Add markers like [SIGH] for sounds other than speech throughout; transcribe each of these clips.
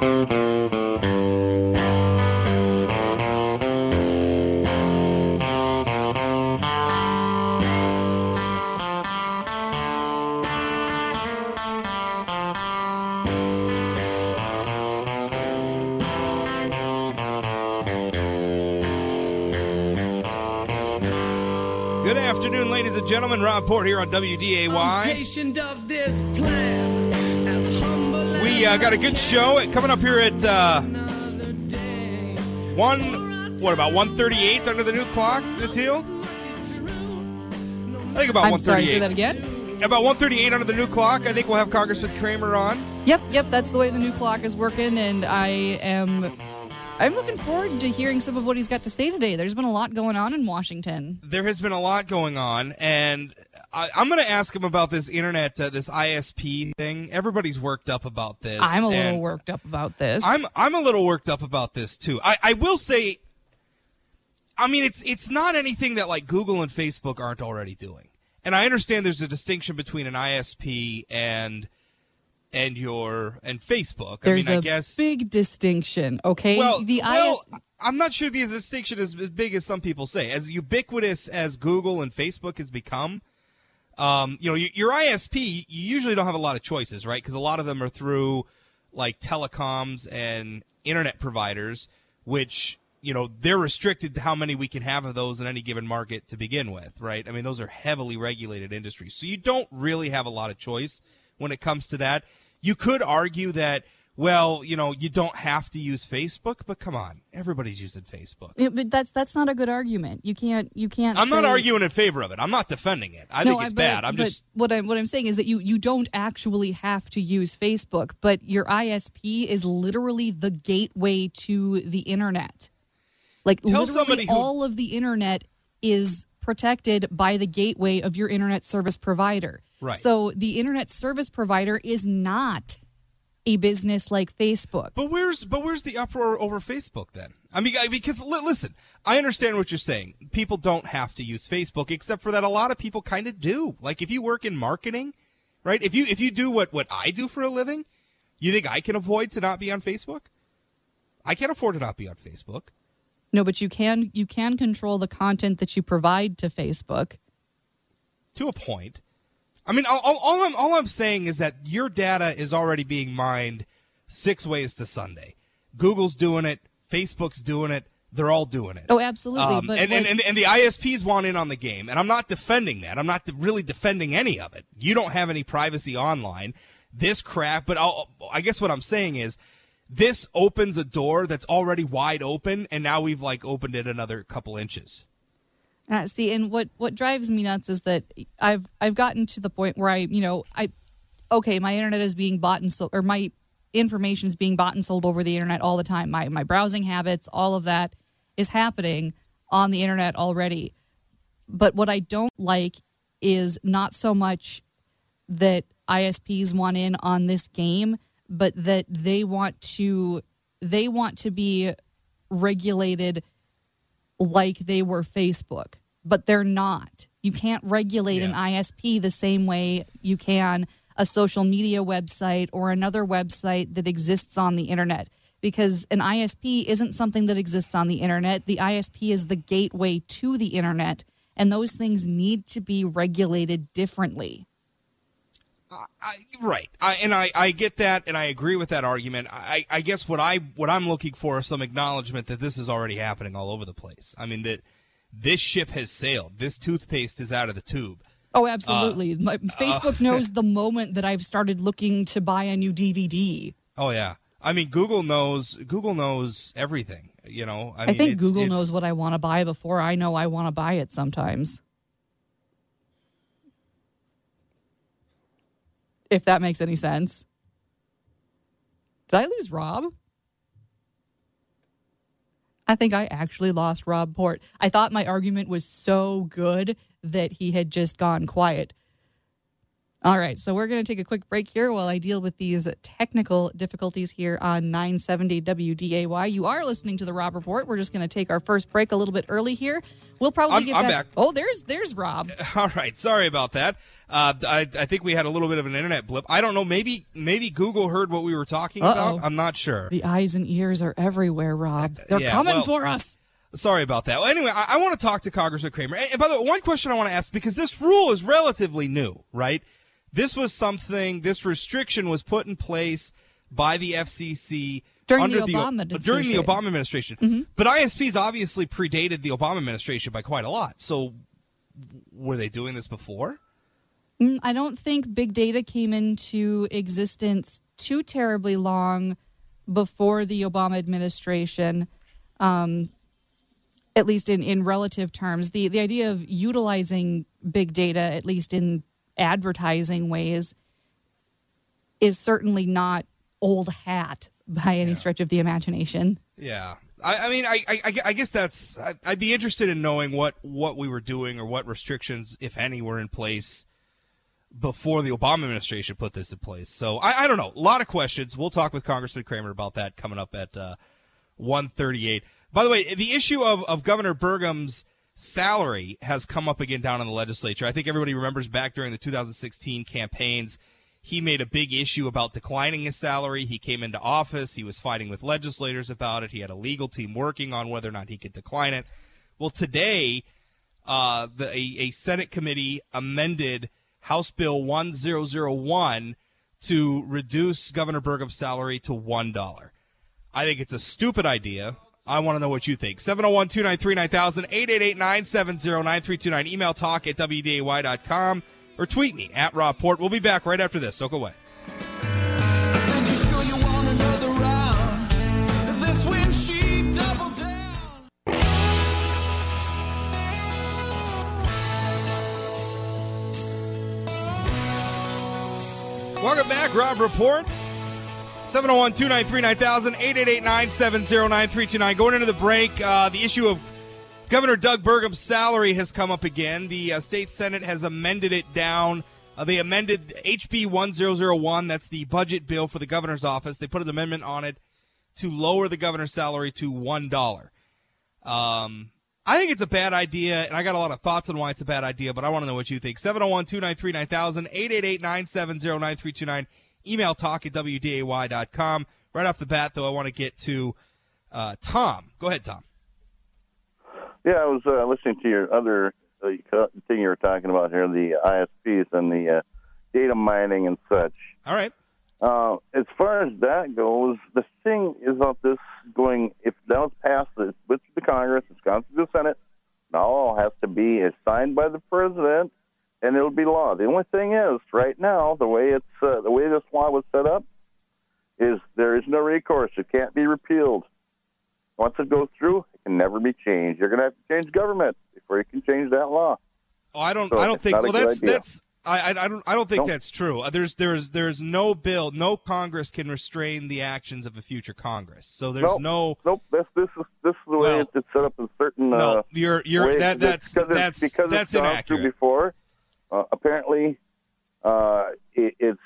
Good afternoon, ladies and gentlemen. Rob Port here on WDAY. Patient of this plan, We uh, got a good show coming up here at uh, one. What about one thirty-eight under the new clock, Natil? I think about I'm one sorry, say that again. About one thirty-eight under the new clock. I think we'll have Congressman Cramer on. Yep, yep, that's the way the new clock is working, and I am. I'm looking forward to hearing some of what he's got to say today. There's been a lot going on in Washington. There has been a lot going on, and I, I'm going to ask him about this internet, uh, this ISP thing. Everybody's worked up about this. I'm a little worked up about this. I'm I'm a little worked up about this too. I, I will say I mean it's it's not anything that like Google and Facebook aren't already doing. And I understand there's a distinction between an ISP and and your and Facebook. There's I mean, a I guess big distinction, okay? well, the well, IS I'm not sure the distinction is as big as some people say. As ubiquitous as Google and Facebook has become, um, you know, your, ISP, you usually don't have a lot of choices, right? Because a lot of them are through like telecoms and internet providers, which you know they're restricted to how many we can have of those in any given market to begin with, right? I mean, those are heavily regulated industries, so you don't really have a lot of choice when it comes to that. You could argue that. Well, you know, you don't have to use Facebook, but come on, everybody's using Facebook. Yeah, but that's that's not a good argument. You can't you can't. I'm not arguing in favor of it. I'm not defending it. I no, think it's but, bad. I'm but just what I'm what I'm saying is that you you don't actually have to use Facebook, but your ISP is literally the gateway to the internet. Like literally, who- all of the internet is protected by the gateway of your internet service provider. Right. So the internet service provider is not a business like Facebook. But where's but where's the uproar over Facebook then? I mean, I, because li- listen, I understand what you're saying. People don't have to use Facebook, except for that a lot of people kind of do. Like if you work in marketing, right? If you if you do what what I do for a living, you think I can avoid to not be on Facebook? I can't afford to not be on Facebook. No, but you can you can control the content that you provide to Facebook. to a point. I mean, all, all, I'm all I'm saying is that your data is already being mined six ways to Sunday. Google's doing it, Facebook's doing it, they're all doing it. Oh, absolutely. Um, but and, like- and, and and the ISPs want in on the game, and I'm not defending that. I'm not really defending any of it. You don't have any privacy online. This crap, but I'll, I guess what I'm saying is, this opens a door that's already wide open, and now we've like opened it another couple inches. Uh, see, and what what drives me nuts is that I've I've gotten to the point where I, you know, I, okay, my internet is being bought and sold, or my information is being bought and sold over the internet all the time. My my browsing habits, all of that is happening on the internet already. But what I don't like is not so much that ISPs want in on this game, but that they want to they want to be regulated like they were Facebook, but they're not. You can't regulate an ISP the same way you can a social media website or another website that exists on the internet because an ISP isn't something that exists on the internet. The ISP is the gateway to the internet, and those things need to be regulated differently. I, right, I, and I, I get that, and I agree with that argument. I, I guess what I what I'm looking for is some acknowledgement that this is already happening all over the place. I mean that this ship has sailed. This toothpaste is out of the tube. Oh, absolutely. Uh, My, uh, Facebook [LAUGHS] knows the moment that I've started looking to buy a new DVD. Oh yeah, I mean Google knows Google knows everything. You know, I, I, mean, think it's- Google it's- knows what I want to buy before I know I want to buy it sometimes. If that makes any sense. Did I lose Rob? I think I actually lost Rob Port. I thought my argument was so good that he had just gone quiet. All right, so we're going to take a quick break here while I deal with these technical difficulties here on 970 WDAY. You are listening to the Rob Report. We're just going to take our first break a little bit early here. We'll probably I'm- get I'm back. back. Oh, there's there's Rob. [LAUGHS] All right, sorry about that. Uh, I, I think we had a little bit of an internet blip. I don't know. Maybe maybe Google heard what we were talking Uh-oh. about. I'm not sure. The eyes and ears are everywhere, Rob. They're yeah, coming well- for us. Sorry about that. Well, anyway, I, I want to talk to Congressman Cramer. And, and by the way, one question I want to ask because this rule is relatively new, right? This was something. This restriction was put in place by the FCC During under the Obama during the. Obama administration. But ISPs obviously predated the Obama administration by quite a lot. So, were they doing this before? Mm, I don't think big data came into existence too terribly long before the Obama administration, um, at least in, in relative terms. The, the idea of utilizing big data, at least in advertising ways, is certainly not old hat by any stretch of the imagination. Yeah, I, I mean, I, I, I guess that's. I- I'd be interested in knowing what what we were doing or what restrictions, if any, were in place before the Obama administration put this in place. So I, I don't know. A lot of questions. We'll talk with Congressman Cramer about that coming up at uh, one thirty-eight. By the way, the issue of of Governor Burgum's salary has come up again down in the legislature. I think everybody remembers back during the 2016 campaigns. He made a big issue about declining his salary. He came into office. He was fighting with legislators about it. He had a legal team working on whether or not he could decline it. Well, today, uh, the, a, a Senate committee amended House Bill 1001 to reduce Governor Burgum's salary to $1. I think it's a stupid idea. I want to know what you think. 701 293 9000 888 970 9329. Email talk at WDAY.com or tweet me at Robport. We'll be back right after this. Don't go away. I said you sure you want another round? This when she doubled down. Welcome back, Rob Report. 701 293 9000 888 970 9329. Going into the break, uh, the issue of Governor Doug Burgum's salary has come up again. The uh, state Senate has amended it down. Uh, they amended HB 1001, that's the budget bill for the governor's office. They put an amendment on it to lower the governor's salary to $1. Um, I think it's a bad idea, and I got a lot of thoughts on why it's a bad idea, but I want to know what you think. 701 293 9000 888 970 9329. Email talk at WDAY.com. Right off the bat, though, I want to get to uh, Tom. Go ahead, Tom. Yeah, I was uh, listening to your other uh, thing you were talking about here, the ISPs and the uh, data mining and such. All right. Uh, as far as that goes, the thing is about this going, if that was passed it's with the Congress, it's gone through the Senate, now all has to be is signed by the president, and it'll be law. The only thing is, right now, the way it's uh, the way this law was set up is there is no recourse. It can't be repealed. Once it goes through, it can never be changed. You're going to have to change government before you can change that law. Oh, I don't. So I don't think. Well, that's idea. that's. I, I, I don't. I don't think Nope. that's true. Uh, There's there's there's no bill. No Congress can restrain the actions of a future Congress. So there's Nope. no. Nope. This this is this is the way Well, it's it's set up in certain. No, uh, you're you're ways. that that's because it's- that's because that's inaccurate. before. Uh, apparently, uh, it, it's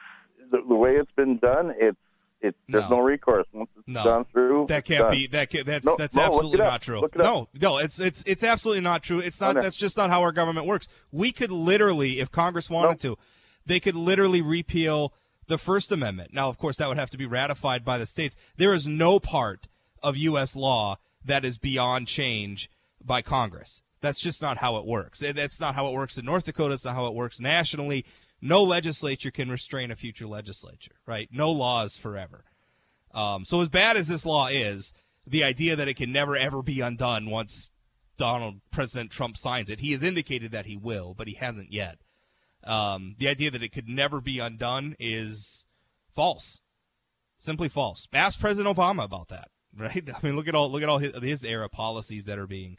the, the way it's been done. It's it's there's No. no, recourse once it's No. gone through. That can't be. That can, that's No, that's absolutely not true. Look it up. No, no, it's it's it's absolutely not true. It's not. That's just not how our government works. We could literally, if Congress wanted to, they could literally repeal the First Amendment. Now, of course, that would have to be ratified by the states. There is no part of U.S. law that is beyond change by Congress. That's just not how it works. That's not how it works in North Dakota. It's not how it works nationally. No legislature can restrain a future legislature, right? No law is forever. Um, so as bad as this law is, the idea that it can never ever be undone once Donald President Trump signs it, he has indicated that he will, but he hasn't yet. Um, the idea that it could never be undone is false, simply false. Ask President Obama about that, [LAUGHS] right? I mean, look at all look at all his, his era policies that are being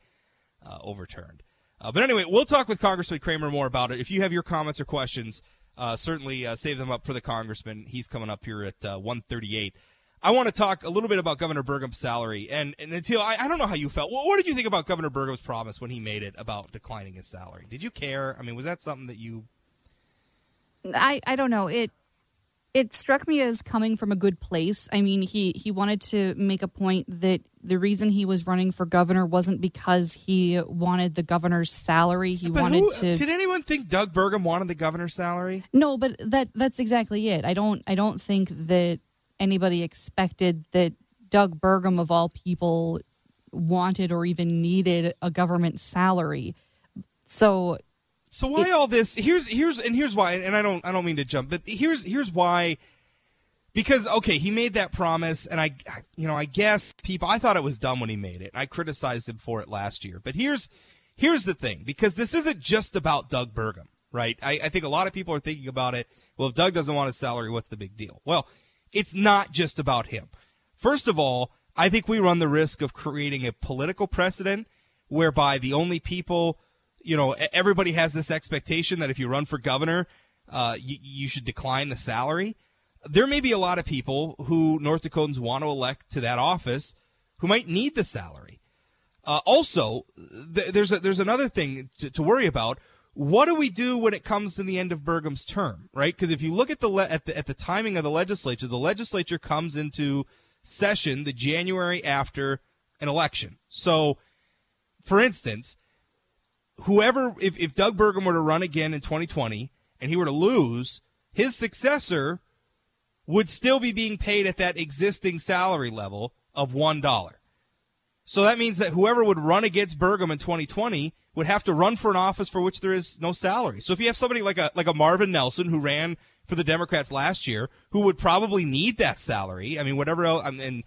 uh, overturned. Uh, but anyway, we'll talk with Congressman Cramer more about it. If you have your comments or questions, uh, certainly uh, save them up for the congressman. He's coming up here at uh, 138. I want to talk a little bit about Governor Burgum's salary. And, and until I, I don't know how you felt. What, what did you think about Governor Burgum's promise when he made it about declining his salary? Did you care? I mean, was that something that you I, I don't know. It it struck me as coming from a good place. I mean, he he wanted to make a point that the reason he was running for governor wasn't because he wanted the governor's salary. He But wanted who- to Did anyone think Doug Burgum wanted the governor's salary? No, but that that's exactly it. I don't I don't think that anybody expected that Doug Burgum of all people wanted or even needed a government salary. So So why all this? Here's here's and here's why. And I don't I don't mean to jump, but here's here's why. Because okay, he made that promise, and I, you know, I guess people. I thought it was dumb when he made it. I criticized him for it last year. But here's here's the thing, because this isn't just about Doug Burgum, right? I, I think a lot of people are thinking about it. Well, if Doug doesn't want his salary, what's the big deal? Well, it's not just about him. First of all, I think we run the risk of creating a political precedent whereby the only people, you know, everybody has this expectation that if you run for governor, uh, you, you should decline the salary. There may be a lot of people who North Dakotans want to elect to that office who might need the salary. Uh, also, th- there's a, there's another thing to, to worry about. What do we do when it comes to the end of Burgum's term, right? Because if you look at the, le- at the at the timing of the legislature, the legislature comes into session the January after an election. So, for instance, whoever if, if Doug Burgum were to run again in 2020 and he were to lose, his successor would still be being paid at that existing salary level of one dollar. So that means that whoever would run against Burgum in 2020 would have to run for an office for which there is no salary. So if you have somebody like a like a Marvin Nelson who ran for the Democrats last year, who would probably need that salary, I mean, whatever else, and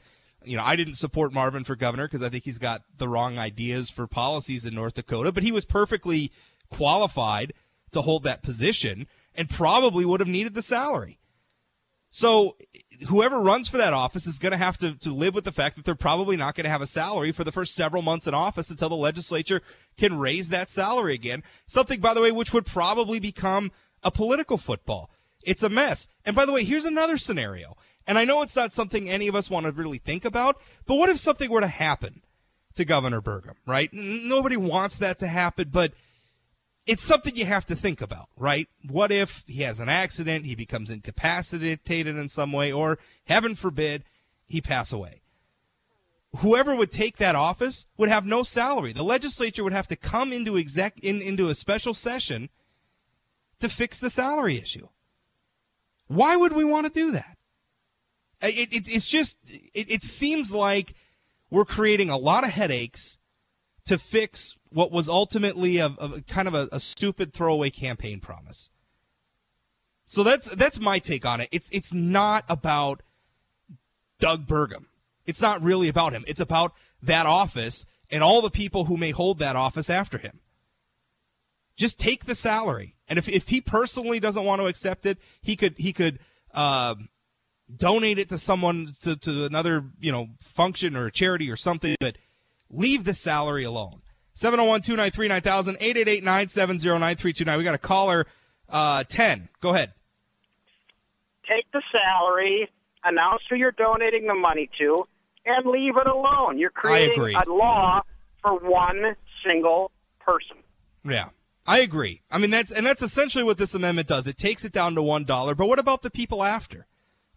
you know, I didn't support Marvin for governor because I think he's got the wrong ideas for policies in North Dakota, but he was perfectly qualified to hold that position and probably would have needed the salary. So whoever runs for that office is going to have to, to live with the fact that they're probably not going to have a salary for the first several months in office until the legislature can raise that salary again. Something, by the way, which would probably become a political football. It's a mess. And by the way, here's another scenario. And I know it's not something any of us want to really think about, but what if something were to happen to Governor Burgum, right? Nobody wants that to happen, but it's something you have to think about, right? What if he has an accident, he becomes incapacitated in some way, or heaven forbid, he pass away? Whoever would take that office would have no salary. The legislature would have to come into exec in, into a special session to fix the salary issue. Why would we want to do that? It, it, it's just it, it seems like we're creating a lot of headaches to fix what was ultimately a, a kind of a, a stupid throwaway campaign promise. So that's that's my take on it. It's it's not about Doug Burgum. It's not really about him. It's about that office and all the people who may hold that office after him. Just take the salary, and if if he personally doesn't want to accept it, he could he could. um donate it to someone to, to another you know function or a charity or something but leave the salary alone. 701-293-9000 888-970-9329 we got a caller uh Ted go ahead. Take the salary, announce who you're donating the money to, and leave it alone. You're creating a law for one single person. yeah i agree. I mean that's and that's essentially what this amendment does. It takes it down to one dollar but what about the people after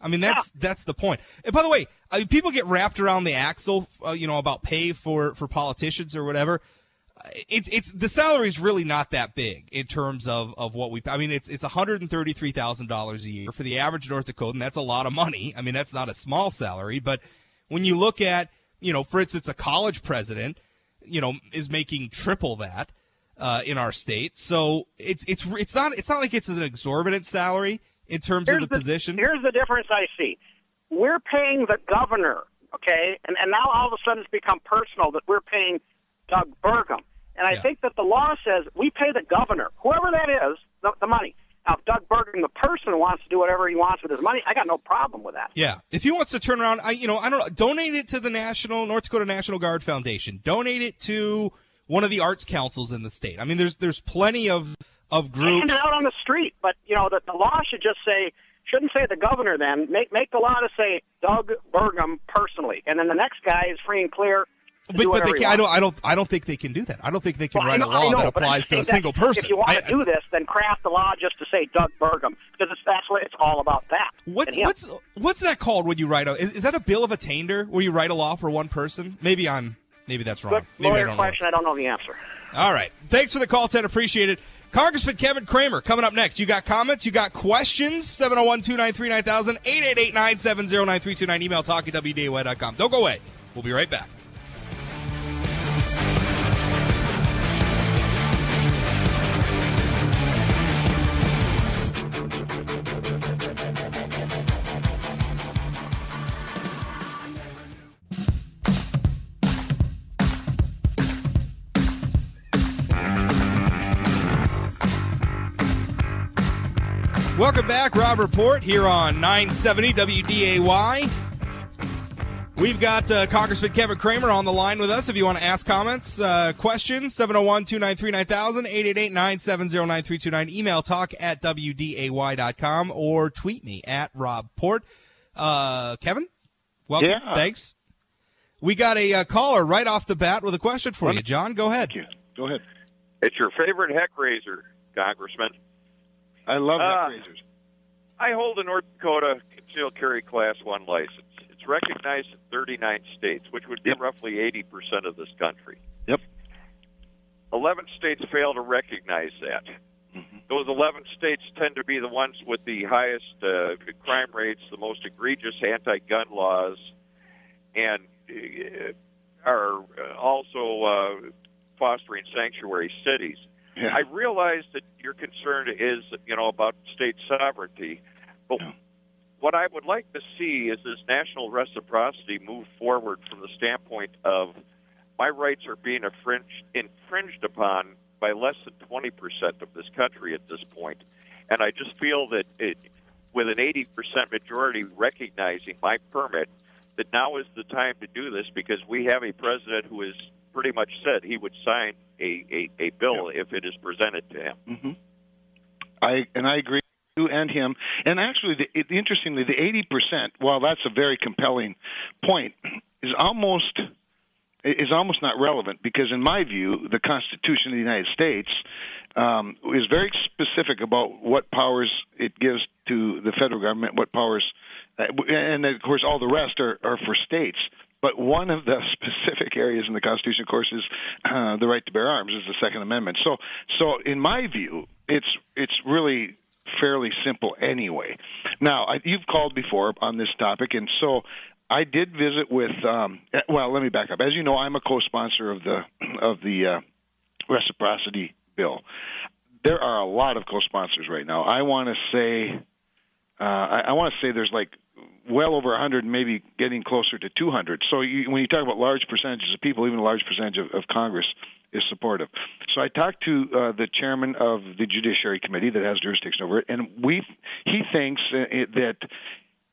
I mean that's that's the point. And by the way, I mean, people get wrapped around the axle, uh, you know, about pay for for politicians or whatever. Uh, It's it's the salary is really not that big in terms of, of what we. I mean, it's it's one hundred and thirty three thousand dollars a year for the average North Dakotan. That's a lot of money. I mean, that's not a small salary, but when you look at you know, for instance, a college president, you know, is making triple that uh, in our state. So it's it's it's not it's not like it's an exorbitant salary in terms of the, position. Here's the difference I see. We're paying the governor, okay, and and now all of a sudden it's become personal that we're paying Doug Burgum, and I Yeah. think that the law says we pay the governor, whoever that is, the, the money. Now, if Doug Burgum, the person, wants to do whatever he wants with his money, I got no problem with that. Yeah, if he wants to turn around, I you know I don't know, donate it to the National North Dakota National Guard Foundation. Donate it to one of the arts councils in the state. I mean, there's there's plenty of of groups. it out on the street. But you know, the, the law should just say shouldn't say the governor. Then make make the law to say Doug Burgum personally, and then the next guy is free and clear. But, but they can, I don't. I don't. I don't think they can do that. I don't think they can Well, write know- a law know, that applies to a single person. If you want I- to do this, then craft a law just to say Doug Burgum, because it's, that's what it's all about. That. What's what's what's that called when you write a? Is, is that a bill of attainder where you write a law for one person? Maybe I'm. Maybe that's wrong. good Maybe I lawyer don't know. question? I don't know the answer. All right. Thanks for the call, Ted. Appreciate it. Congressman Kevin Cramer coming up next. You got comments? You got questions? 701 293 9000 888 970 9329. Email talk. Don't go away. We'll be right back. Welcome back, Rob Report here on 970 WDAY. We've got uh, Congressman Kevin Cramer on the line with us. If you want to ask comments, uh, questions, 701 293 9000, 888 970 9329. Email talk at WDAY.com or tweet me at Rob Port. Uh, Kevin, welcome. Yeah. Thanks. We got a uh, caller right off the bat with a question for you. John, go ahead. Thank you. Go ahead. It's your favorite heck raiser, Congressman. I love Uh, that razors. I hold a North Dakota concealed carry Class 1 license. It's recognized in 39 states, which would be Yep. roughly 80% of this country. Yep. 11 states fail to recognize that. Mm-hmm. Those 11 states tend to be the ones with the highest uh, crime rates, the most egregious anti gun laws, and uh, are uh, also uh, fostering sanctuary cities. Yeah. I realize that your concern is, you know, about state sovereignty, but Yeah. what I would like to see is this national reciprocity move forward from the standpoint of my rights are being infringed, infringed upon by less than 20% of this country at this point. And I just feel that it, with an 80% majority recognizing my permit, that now is the time to do this because we have a president who has pretty much said he would sign a, a, a bill if it is presented to him. hmm I and I agree with you and him. And actually, the, it, interestingly, the eighty percent, while that's a very compelling point, is almost is almost not relevant because, in my view, the Constitution of the United States um, is very specific about what powers it gives to the federal government, what powers, uh, and of course, all the rest are, are for states. But one of the [LAUGHS] specific areas in the Constitution, of course, is uh, the right to bear arms, is the Second Amendment. So, so in my view, it's it's really fairly simple anyway. Now, I, you've called before on this topic, and so I did visit with. Um, well, let me back up. As you know, I'm a co-sponsor of the [CLEARS THROAT] of the uh, reciprocity bill. There are a lot of co-sponsors right now. I want to say, uh, I, I want to say there's like well over 100, maybe getting closer to 200. So you, when you talk about large percentages of people, even a large percentage of, of Congress is supportive. So I talked to uh, the chairman of the Judiciary Committee that has jurisdiction over it, and we he thinks uh, that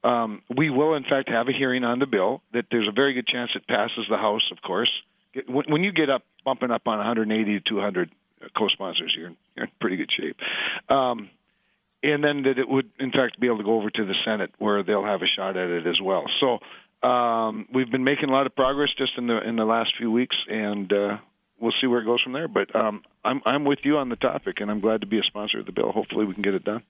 um, we will in fact have a hearing on the bill. That there's a very good chance it passes the House, of course. When, you get up bumping up on 180 to 200 co-sponsors, you're in, you're in pretty good shape. Um, and then that it would, in fact, be able to go over to the Senate where they'll have a shot at it as well. So um, we've been making a lot of progress just in the in the last few weeks, and uh, we'll see where it goes from there. But um, I'm I'm with you on the topic, and I'm glad to be a sponsor of the bill. Hopefully, we can get it done.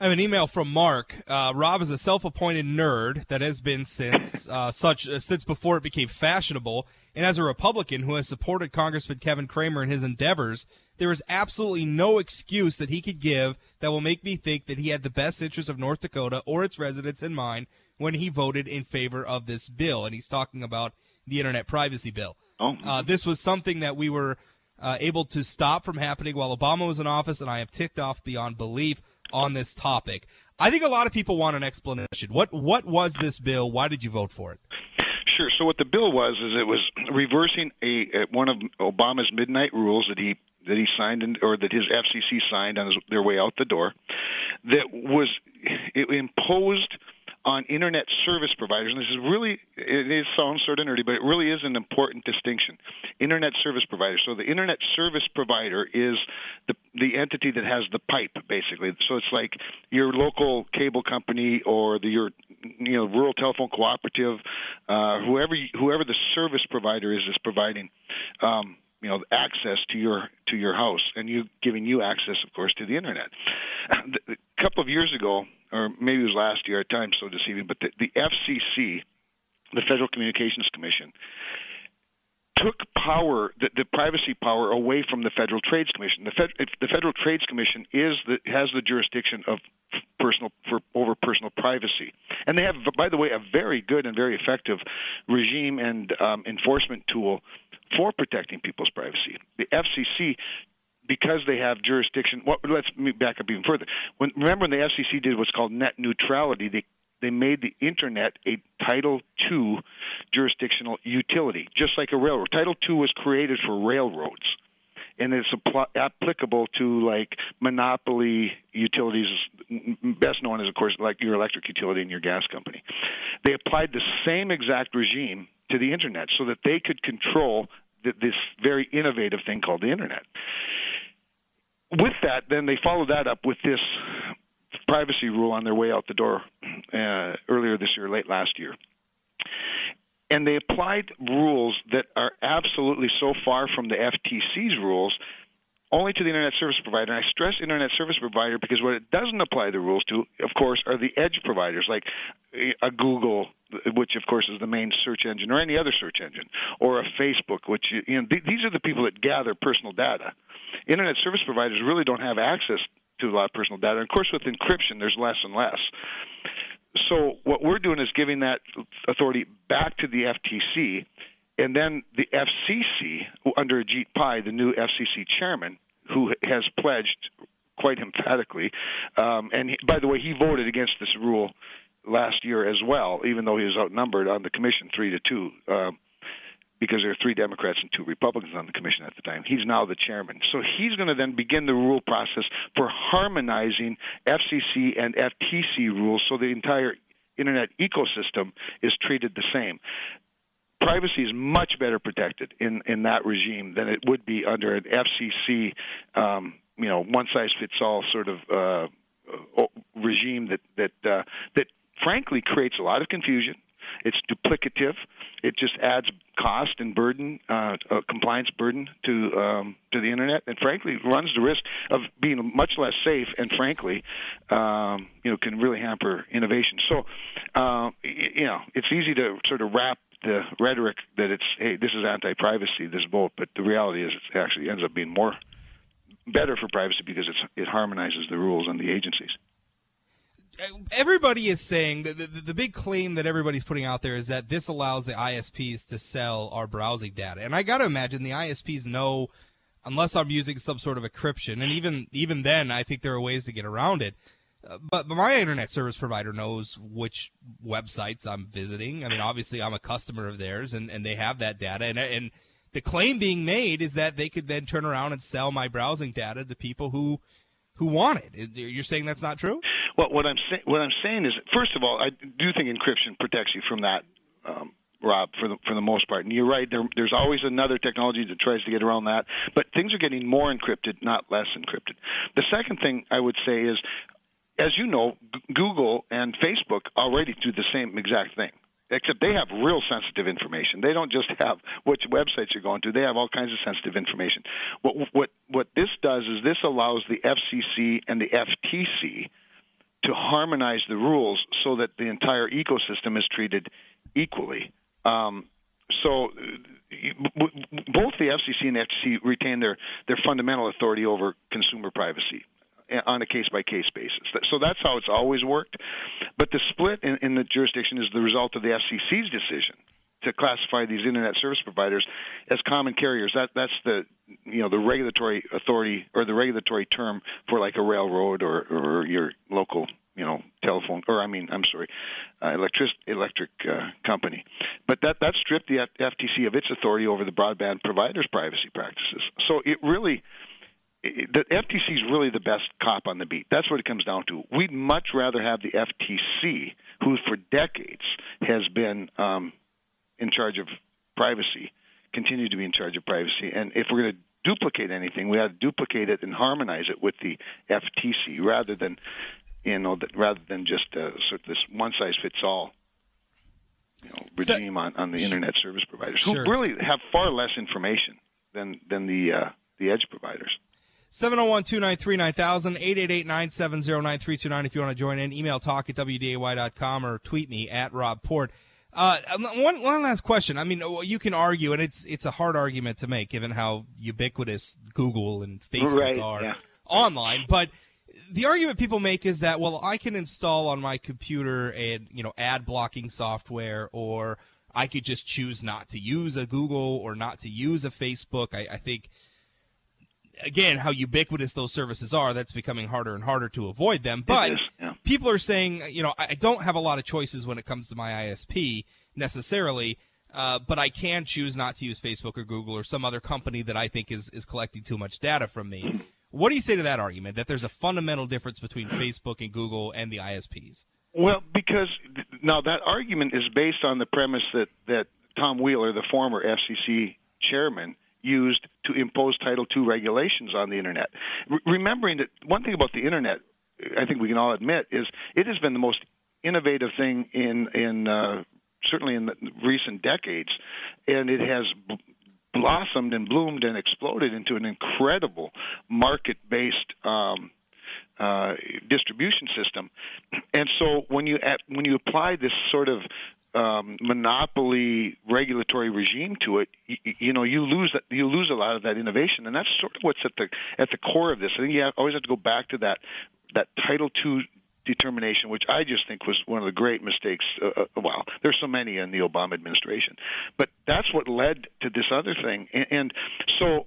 I have an email from Mark. Uh, Rob is a self-appointed nerd that has been since [LAUGHS] uh, such uh, since before it became fashionable, and as a Republican who has supported Congressman Kevin Cramer in his endeavors, there is absolutely no excuse that he could give that will make me think that he had the best interests of North Dakota or its residents in mind when he voted in favor of this bill. And he's talking about the Internet Privacy Bill. Oh. Uh, this was something that we were uh, able to stop from happening while Obama was in office, and I am ticked off beyond belief on this topic. I think a lot of people want an explanation. What what was this bill? Why did you vote for it? Sure. So what the bill was is it was reversing a, one of Obama's midnight rules that he that he signed in, or that his FCC signed on his, their way out the door. That was it imposed on internet service providers, and this is really it is sounds sort of nerdy, but it really is an important distinction. Internet service provider. So the internet service provider is the the entity that has the pipe, basically. So it's like your local cable company or the your you know, rural telephone cooperative, uh, whoever whoever the service provider is is providing. Um, you know access to your to your house and you giving you access of course to the internet a couple of years ago or maybe it was last year at times so deceiving but the, the fcc the federal communications commission took power, the, the privacy power, away from the Federal Trades Commission. The, Fed, the Federal Trades Commission is the, has the jurisdiction of personal for over personal privacy, and they have, by the way, a very good and very effective regime and um, enforcement tool for protecting people's privacy. The FCC because they have jurisdiction. Well, let's back up even further. When, remember when the FCC did what's called net neutrality, they they made the internet a Title II jurisdictional utility, just like a railroad. Title II was created for railroads, and it's appl- applicable to like monopoly utilities, best known as, of course, like your electric utility and your gas company. They applied the same exact regime to the internet so that they could control th- this very innovative thing called the internet. With that, then they followed that up with this privacy rule on their way out the door uh, earlier this year, late last year. And they applied rules that are absolutely so far from the FTC's rules only to the internet service provider. And I stress internet service provider because what it doesn't apply the rules to, of course, are the edge providers like a Google, which of course is the main search engine, or any other search engine, or a Facebook, which you know th- these are the people that gather personal data. Internet service providers really don't have access to a lot of personal data. And of course, with encryption, there's less and less. So what we're doing is giving that authority back to the FTC, and then the FCC, under Ajit Pai, the new FCC chairman, who has pledged quite emphatically, um, and he, by the way, he voted against this rule last year as well, even though he was outnumbered on the commission three to two. Um, because there are three Democrats and two Republicans on the commission at the time. He's now the chairman. So he's going to then begin the rule process for harmonizing FCC and FTC rules so the entire internet ecosystem is treated the same. Privacy is much better protected in, in that regime than it would be under an FCC, um, you know, one size fits all sort of uh, regime that that uh, that frankly creates a lot of confusion. It's duplicative. It just adds cost and burden, uh, uh, compliance burden to um, to the internet, and frankly runs the risk of being much less safe. And frankly, um, you know, can really hamper innovation. So, uh, you know, it's easy to sort of wrap the rhetoric that it's hey, this is anti-privacy, this vote, but the reality is it actually ends up being more better for privacy because it harmonizes the rules and the agencies. Everybody is saying the, the, the big claim that everybody's putting out there is that this allows the ISPs to sell our browsing data. And I got to imagine the ISPs know unless I'm using some sort of encryption and even even then I think there are ways to get around it. Uh, but, but my internet service provider knows which websites I'm visiting. I mean, obviously I'm a customer of theirs and, and they have that data and and the claim being made is that they could then turn around and sell my browsing data to people who who want it. You're saying that's not true? Well, what I'm saying, what I'm saying is, first of all, I do think encryption protects you from that, um, Rob, for the for the most part. And you're right. There, there's always another technology that tries to get around that, but things are getting more encrypted, not less encrypted. The second thing I would say is, as you know, Google and Facebook already do the same exact thing. Except they have real sensitive information. They don't just have which websites you're going to. They have all kinds of sensitive information. What what what this does is this allows the FCC and the FTC to harmonize the rules so that the entire ecosystem is treated equally. Um, so both the FCC and the FTC retain their, their fundamental authority over consumer privacy on a case by case basis. So that's how it's always worked. But the split in, in the jurisdiction is the result of the FCC's decision to classify these internet service providers as common carriers. That that's the you know the regulatory authority or the regulatory term for like a railroad or or your local you know telephone or I mean I'm sorry uh, electric electric uh, company. But that that stripped the FTC of its authority over the broadband providers' privacy practices. So it really the FTC is really the best cop on the beat. That's what it comes down to. We'd much rather have the FTC, who for decades has been um, in charge of privacy, continue to be in charge of privacy. And if we're going to duplicate anything, we have to duplicate it and harmonize it with the FTC rather than you know, that rather than just uh, sort of this one size fits all. You know, regime on, on the internet service providers Sure. who really have far less information than than the uh, the edge providers. 701 293 9000, 888 970 9329 if you want to join in. Email talk at WDAY.com or tweet me at Rob Port. Uh, one, one last question. I mean, you can argue, and it's it's a hard argument to make given how ubiquitous Google and Facebook Right, are yeah. online. But the argument people make is that, well, I can install on my computer and you know ad blocking software, or I could just choose not to use a Google or not to use a Facebook. I, I think again how ubiquitous those services are that's becoming harder and harder to avoid them. But is, yeah. people are saying you know i don't have a lot of choices when it comes to my isp necessarily uh, but i can choose not to use facebook or google or some other company that i think is, is collecting too much data from me. [CLEARS THROAT] What do you say to that argument that there's a fundamental difference between facebook and google and the isps Well, because now that argument is based on the premise that that Tom Wheeler, the former FCC chairman, used to impose Title II regulations on the internet. Remembering that one thing about the internet, I think we can all admit, is it has been the most innovative thing in in uh, certainly in the recent decades, and it has. b- blossomed and bloomed and exploded into an incredible market-based um, uh, distribution system. And so when you at, when you apply this sort of um, monopoly regulatory regime to it, you, you know you lose you lose a lot of that innovation, and that's sort of what's at the at the core of this. I think you have, always have to go back to that that Title II determination, which I just think was one of the great mistakes. Uh, uh, well, there's so many in the Obama administration, but that's what led to this other thing, and, and so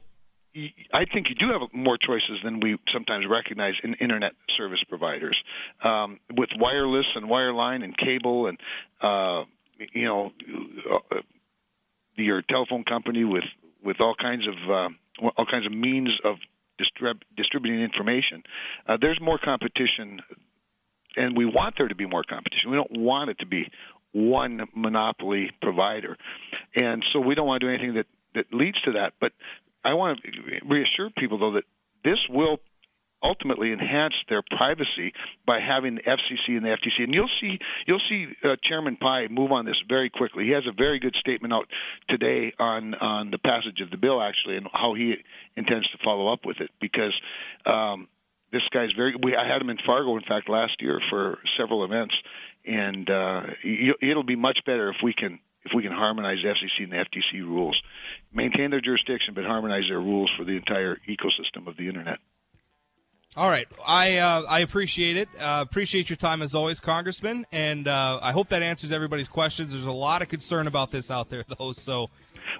I think you do have more choices than we sometimes recognize in internet service providers, um, with wireless and wireline and cable and uh, you know uh, your telephone company with with all kinds of uh, all kinds of means of distrib- distributing information. Uh, there's more competition, and we want there to be more competition. We don't want it to be one monopoly provider, and so we don't want to do anything that that leads to that. But I want to reassure people though that this will ultimately enhance their privacy by having the FCC and the FTC. And you'll see you'll see uh, Chairman Pai move on this very quickly. He has a very good statement out today on on the passage of the bill actually and how he intends to follow up with it because um, this guy's very. We I had him in Fargo in fact last year for several events, and uh, it'll be much better if we can. If we can harmonize the FCC and the FTC rules, maintain their jurisdiction, but harmonize their rules for the entire ecosystem of the internet. All right, I uh, I appreciate it. Uh, appreciate your time as always, Congressman, and uh, I hope that answers everybody's questions. There's a lot of concern about this out there, though. So,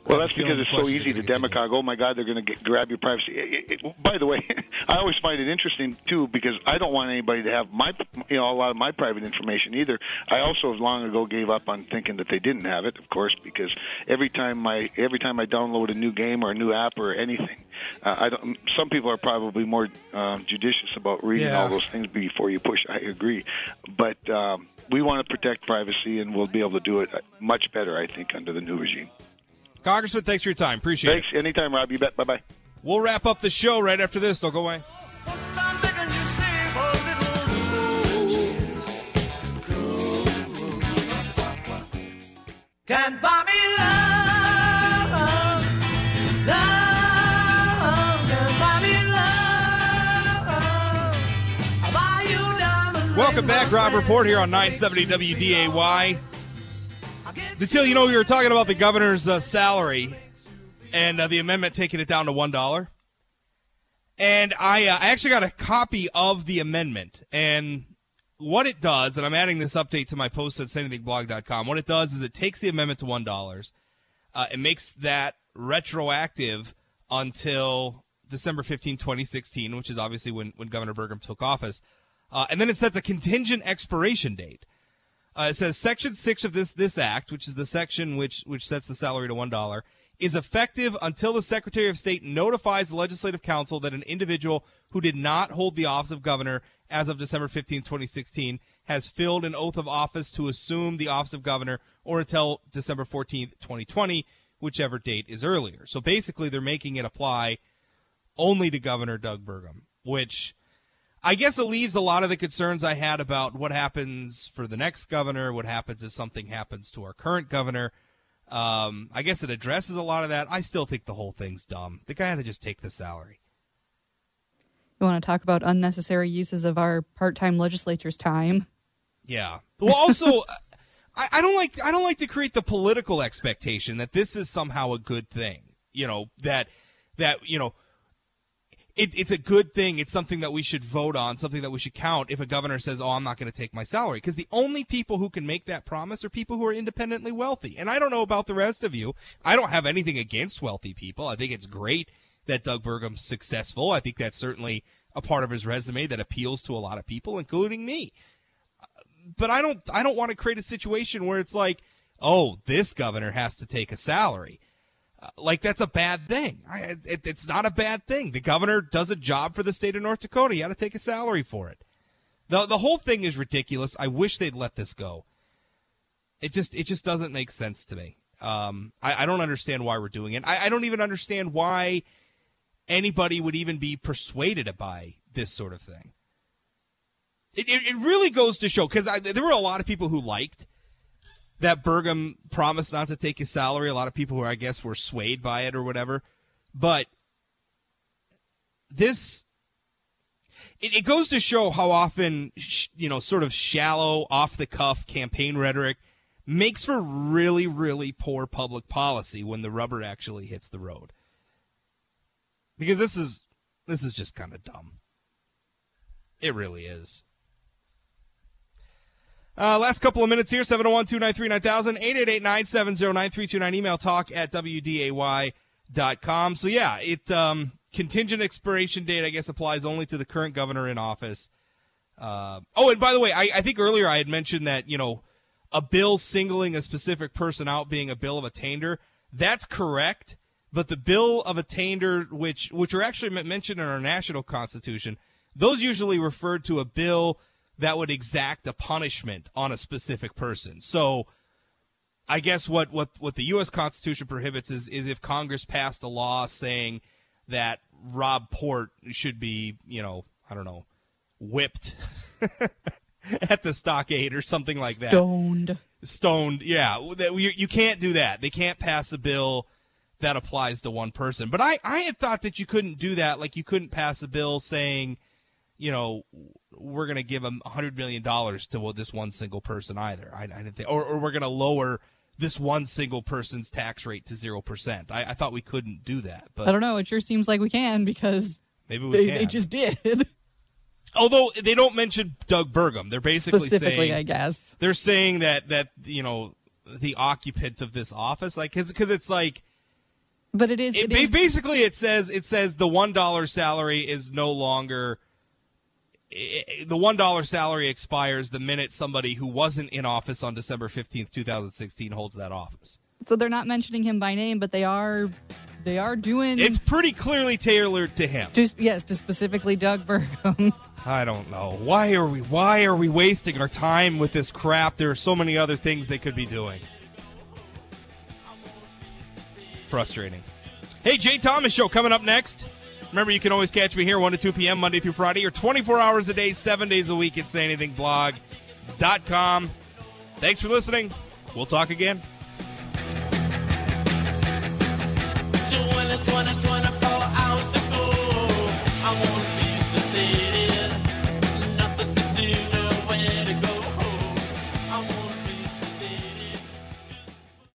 Well, that's because it's so easy to demagogue. Oh my God, they're going to grab your privacy. It- it- by the way, [LAUGHS] I always find it interesting too because I don't want anybody to have my, you know, a lot of my private information either. I also long ago gave up on thinking that they didn't have it, of course, because every time my every time I download a new game or a new app or anything, uh, I don't. Some people are probably more um, judicious about reading Yeah. all those things before you push. I agree, but um, we want to protect privacy, and we'll be able to do it much better, I think, under the new regime. Congressman, thanks for your time. Appreciate Thanks. it. Anytime, Rob. You bet. Bye bye. We'll wrap up the show right after this. Don't go away. I'm begging you, save a little Can buy me love, love, can buy me love. I'll buy you diamond Welcome back, Rob. Report here on 970 WDAY. Until you know, we were talking about the governor's uh, salary and uh, the amendment taking it down to one dollar. And I, uh, I actually got a copy of the amendment and what it does, and I'm adding this update to my post at sayanythingblog.com. What it does is it takes the amendment to one dollars. Uh, it makes that retroactive until December 15, 2016, which is obviously when, when Governor Burgum took office. Uh, and then it sets a contingent expiration date. Uh, it says Section Six of this this act, which is the section which which sets the salary to one dollar, is effective until the Secretary of State notifies the Legislative Council that an individual who did not hold the office of governor as of December 15, 2016, has filled an oath of office to assume the office of governor, or until December 14, 2020, whichever date is earlier. So basically, they're making it apply only to Governor Doug Burgum, which I guess it leaves a lot of the concerns I had about what happens for the next governor, what happens if something happens to our current governor. Um, I guess it addresses a lot of that. I still think the whole thing's dumb. The guy had to just take the salary. You want to talk about unnecessary uses of our part-time legislature's time? Yeah. Well, also, [LAUGHS] I, I don't like I don't like to create the political expectation that this is somehow a good thing. You know that that you know it, it's a good thing. It's something that we should vote on, something that we should count if a governor says, "Oh, I'm not going to take my salary," because the only people who can make that promise are people who are independently wealthy. And I don't know about the rest of you. I don't have anything against wealthy people. I think it's great that Doug Burgum's successful. I think that's certainly a part of his resume that appeals to a lot of people, including me but I don't I don't want to create a situation where it's like, oh, this governor has to take a salary. Like that's a bad thing. I, it, it's not a bad thing. The governor does a job for the state of North Dakota. You got to take a salary for it. the The whole thing is ridiculous. I wish they'd let this go. It just it just doesn't make sense to me. Um, I, I don't understand why we're doing it. I, I don't even understand why anybody would even be persuaded by this sort of thing. It, it, it really goes to show because there were a lot of people who liked that Burgum promised not to take his salary. A lot of people who I guess were swayed by it or whatever. But this, it, it goes to show how often, sh- you know, sort of shallow, off the cuff campaign rhetoric makes for really, really poor public policy when the rubber actually hits the road. Because this is, this is just kind of dumb. It really is. Uh, last couple of minutes here 701 293 9000, 888 970 9329. Email talk at WDAY.com. So, yeah, it um, contingent expiration date, I guess, applies only to the current governor in office. Uh, oh, and by the way, I, I think earlier I had mentioned that, you know, a bill singling a specific person out being a bill of attainder. That's correct. But the bill of attainder, which which are actually mentioned in our national constitution, those usually referred to a bill that would exact a punishment on a specific person. So I guess what, what, what the U.S. Constitution prohibits is, is if Congress passed a law saying that Rob Port should be, you know, I don't know, whipped [LAUGHS] at the stockade or something like that. Stoned. Stoned, yeah. You, you can't do that. They can't pass a bill that applies to one person. But I, I had thought that you couldn't do that. Like you couldn't pass a bill saying, you know, we're going to give them a hundred million dollars to this one single person either. I, I didn't think, or, or we're going to lower this one single person's tax rate to zero percent. I, I, thought we couldn't do that, but I don't know. It sure seems like we can because maybe we they, can. they just did. [LAUGHS] Although they don't mention Doug Burgum, they're basically Specifically, saying, I guess they're saying that that you know the occupant of this office, like because it's like. But it is. It, it is basically it says it says the one dollar salary is no longer the one dollar salary expires the minute somebody who wasn't in office on December fifteenth, two thousand sixteen, holds that office. so they're not mentioning him by name, but they are. They are doing. It's pretty clearly tailored to him. just yes, to specifically Doug Burgum. [LAUGHS] I don't know why are we why are we wasting our time with this crap? There are so many other things they could be doing. Frustrating. Hey, Jay Thomas show coming up next. Remember, you can always catch me here 1 to 2 p.m. Monday through Friday or 24 hours a day, 7 days a week at sayanythingblog.com. Thanks for listening. We'll talk again. 20, 20, 24 hours ago. I want